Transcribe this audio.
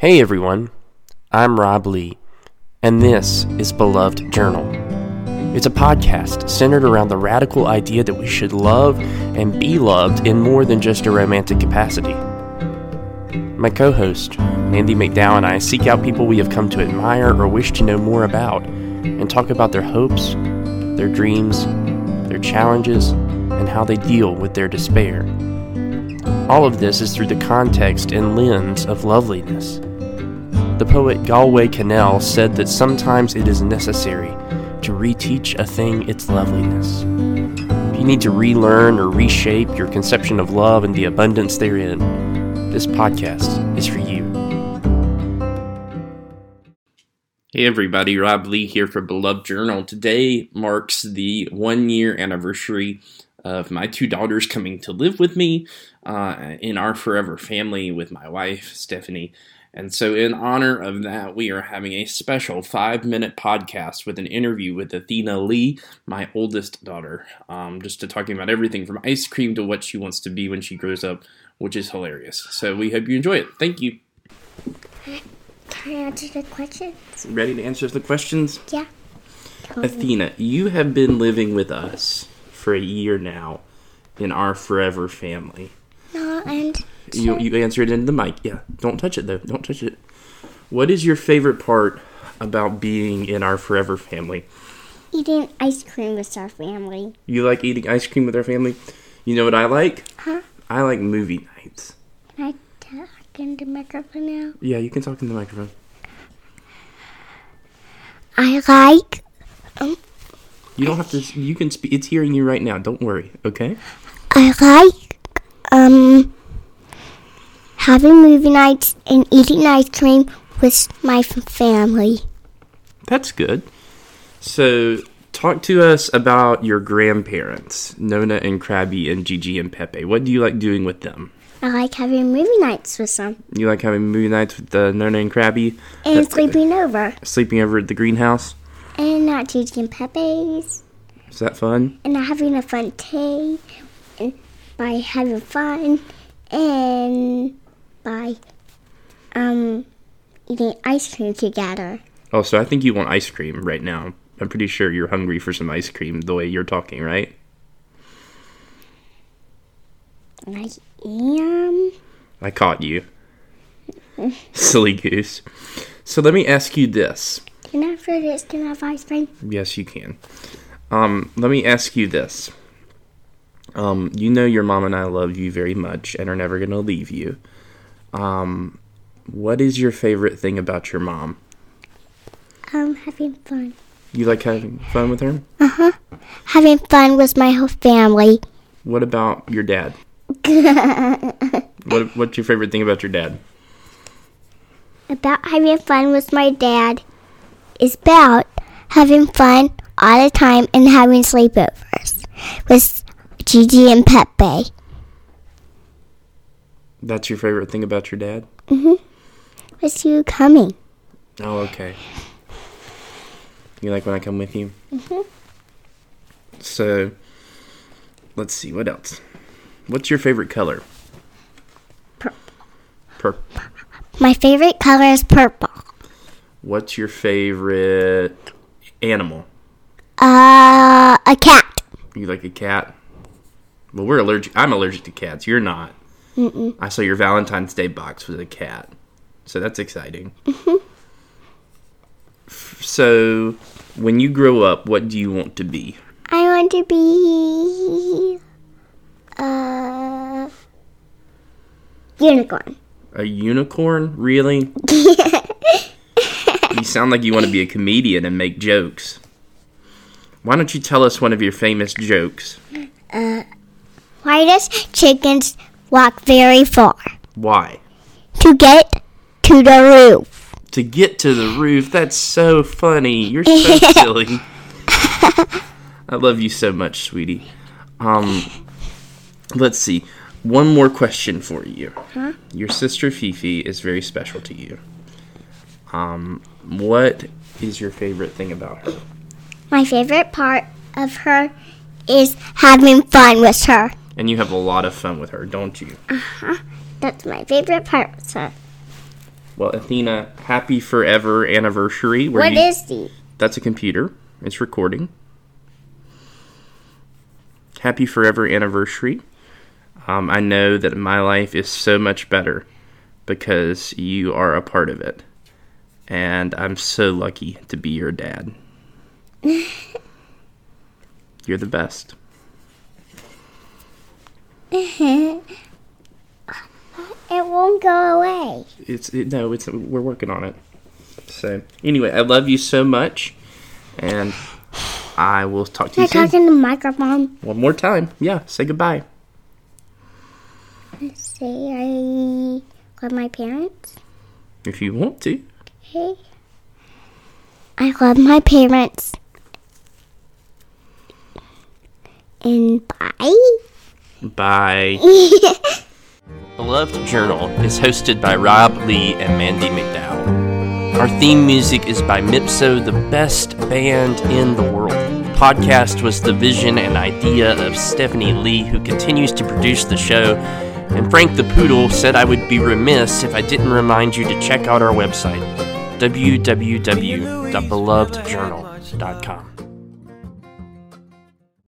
Hey everyone, I'm Rob Lee, and this is Beloved Journal. It's a podcast centered around the radical idea that we should love and be loved in more than just a romantic capacity. My co host, Mandy McDowell, and I seek out people we have come to admire or wish to know more about and talk about their hopes, their dreams, their challenges, and how they deal with their despair. All of this is through the context and lens of loveliness. The poet Galway Kinnell said that sometimes it is necessary to reteach a thing its loveliness. If you need to relearn or reshape your conception of love and the abundance therein, this podcast is for you. Hey everybody, Rob Lee here for Beloved Journal. Today marks the one year anniversary of my two daughters coming to live with me uh, in our forever family with my wife, Stephanie. And so, in honor of that, we are having a special five minute podcast with an interview with Athena Lee, my oldest daughter, um, just to talking about everything from ice cream to what she wants to be when she grows up, which is hilarious. So, we hope you enjoy it. Thank you. Can I answer the questions? Ready to answer the questions? Yeah. Athena, you have been living with us for a year now in our forever family. You you answer it into the mic. Yeah. Don't touch it though. Don't touch it. What is your favorite part about being in our forever family? eating ice cream with our family. You like eating ice cream with our family? You know what I like? Huh? I like movie nights. Can I talk in the microphone now? Yeah, you can talk in the microphone. I like You don't have to. You can speak. It's hearing you right now. Don't worry. Okay. I like having movie nights and eating ice cream with my family. That's good. So, talk to us about your grandparents, Nona and Krabby and Gigi and Pepe. What do you like doing with them? I like having movie nights with them You like having movie nights with uh, Nona and Krabby, and That's- sleeping over sleeping over at the greenhouse. and at Gigi and Pepe's Is that fun? and having a fun day and by having fun and by um eating ice cream together. Oh, so I think you want ice cream right now. I'm pretty sure you're hungry for some ice cream the way you're talking, right? I am I caught you. Silly goose. So let me ask you this. can I after this can I have ice cream? Yes, you can. Um, let me ask you this. Um, you know your mom and I love you very much and are never going to leave you. Um, what is your favorite thing about your mom? Um having fun. You like having fun with her? Uh huh. Having fun with my whole family. What about your dad? what, what's your favorite thing about your dad? About having fun with my dad is about having fun all the time and having sleepovers with Gigi and Pepe. That's your favorite thing about your dad? Mm-hmm. With you coming. Oh, okay. You like when I come with you? Mhm. So, let's see, what else? What's your favorite color? Purple. Purple. My favorite color is purple. What's your favorite animal? Uh, a cat. You like a cat? Well, we're allergic. I'm allergic to cats. You're not. Mm-mm. I saw your Valentine's Day box with a cat, so that's exciting. F- So, when you grow up, what do you want to be? I want to be a unicorn. A unicorn? Really? You sound like you want to be a comedian and make jokes. Why don't you tell us one of your famous jokes? Uh, Why does chickens walk very far? Why? To get to the roof. To get to the roof. That's so funny. You're so silly. I love you so much, sweetie. Um, let's see. One more question for you. Huh? Your sister Fifi is very special to you. Um, what is your favorite thing about her? My favorite part of her is having fun with her. And you have a lot of fun with her, don't you? Uh huh. That's my favorite part with her. Well, Athena, happy forever anniversary. where What you- is the? That's a computer. It's recording. Happy forever anniversary. Um, I know that my life is so much better because you are a part of it. And I'm so lucky to be your dad. You're the best. It won't go away. It's it, no, it's we're working on it. So anyway, I love you so much, and I will talk to Can I you soon. talk in the microphone? One more time, yeah. Say goodbye. Say I love my parents. if you want to. Okay. I love my parents. And bye. Bye. Beloved Journal is hosted by Rob Lee and Mandy McDowell. Our theme music is by Mipso, the best band in the world. The podcast was the vision and idea of Stephanie Lee, who continues to produce the show. And Frank the Poodle said I would be remiss if I didn't remind you to check out our website, www.belovedjournal.com.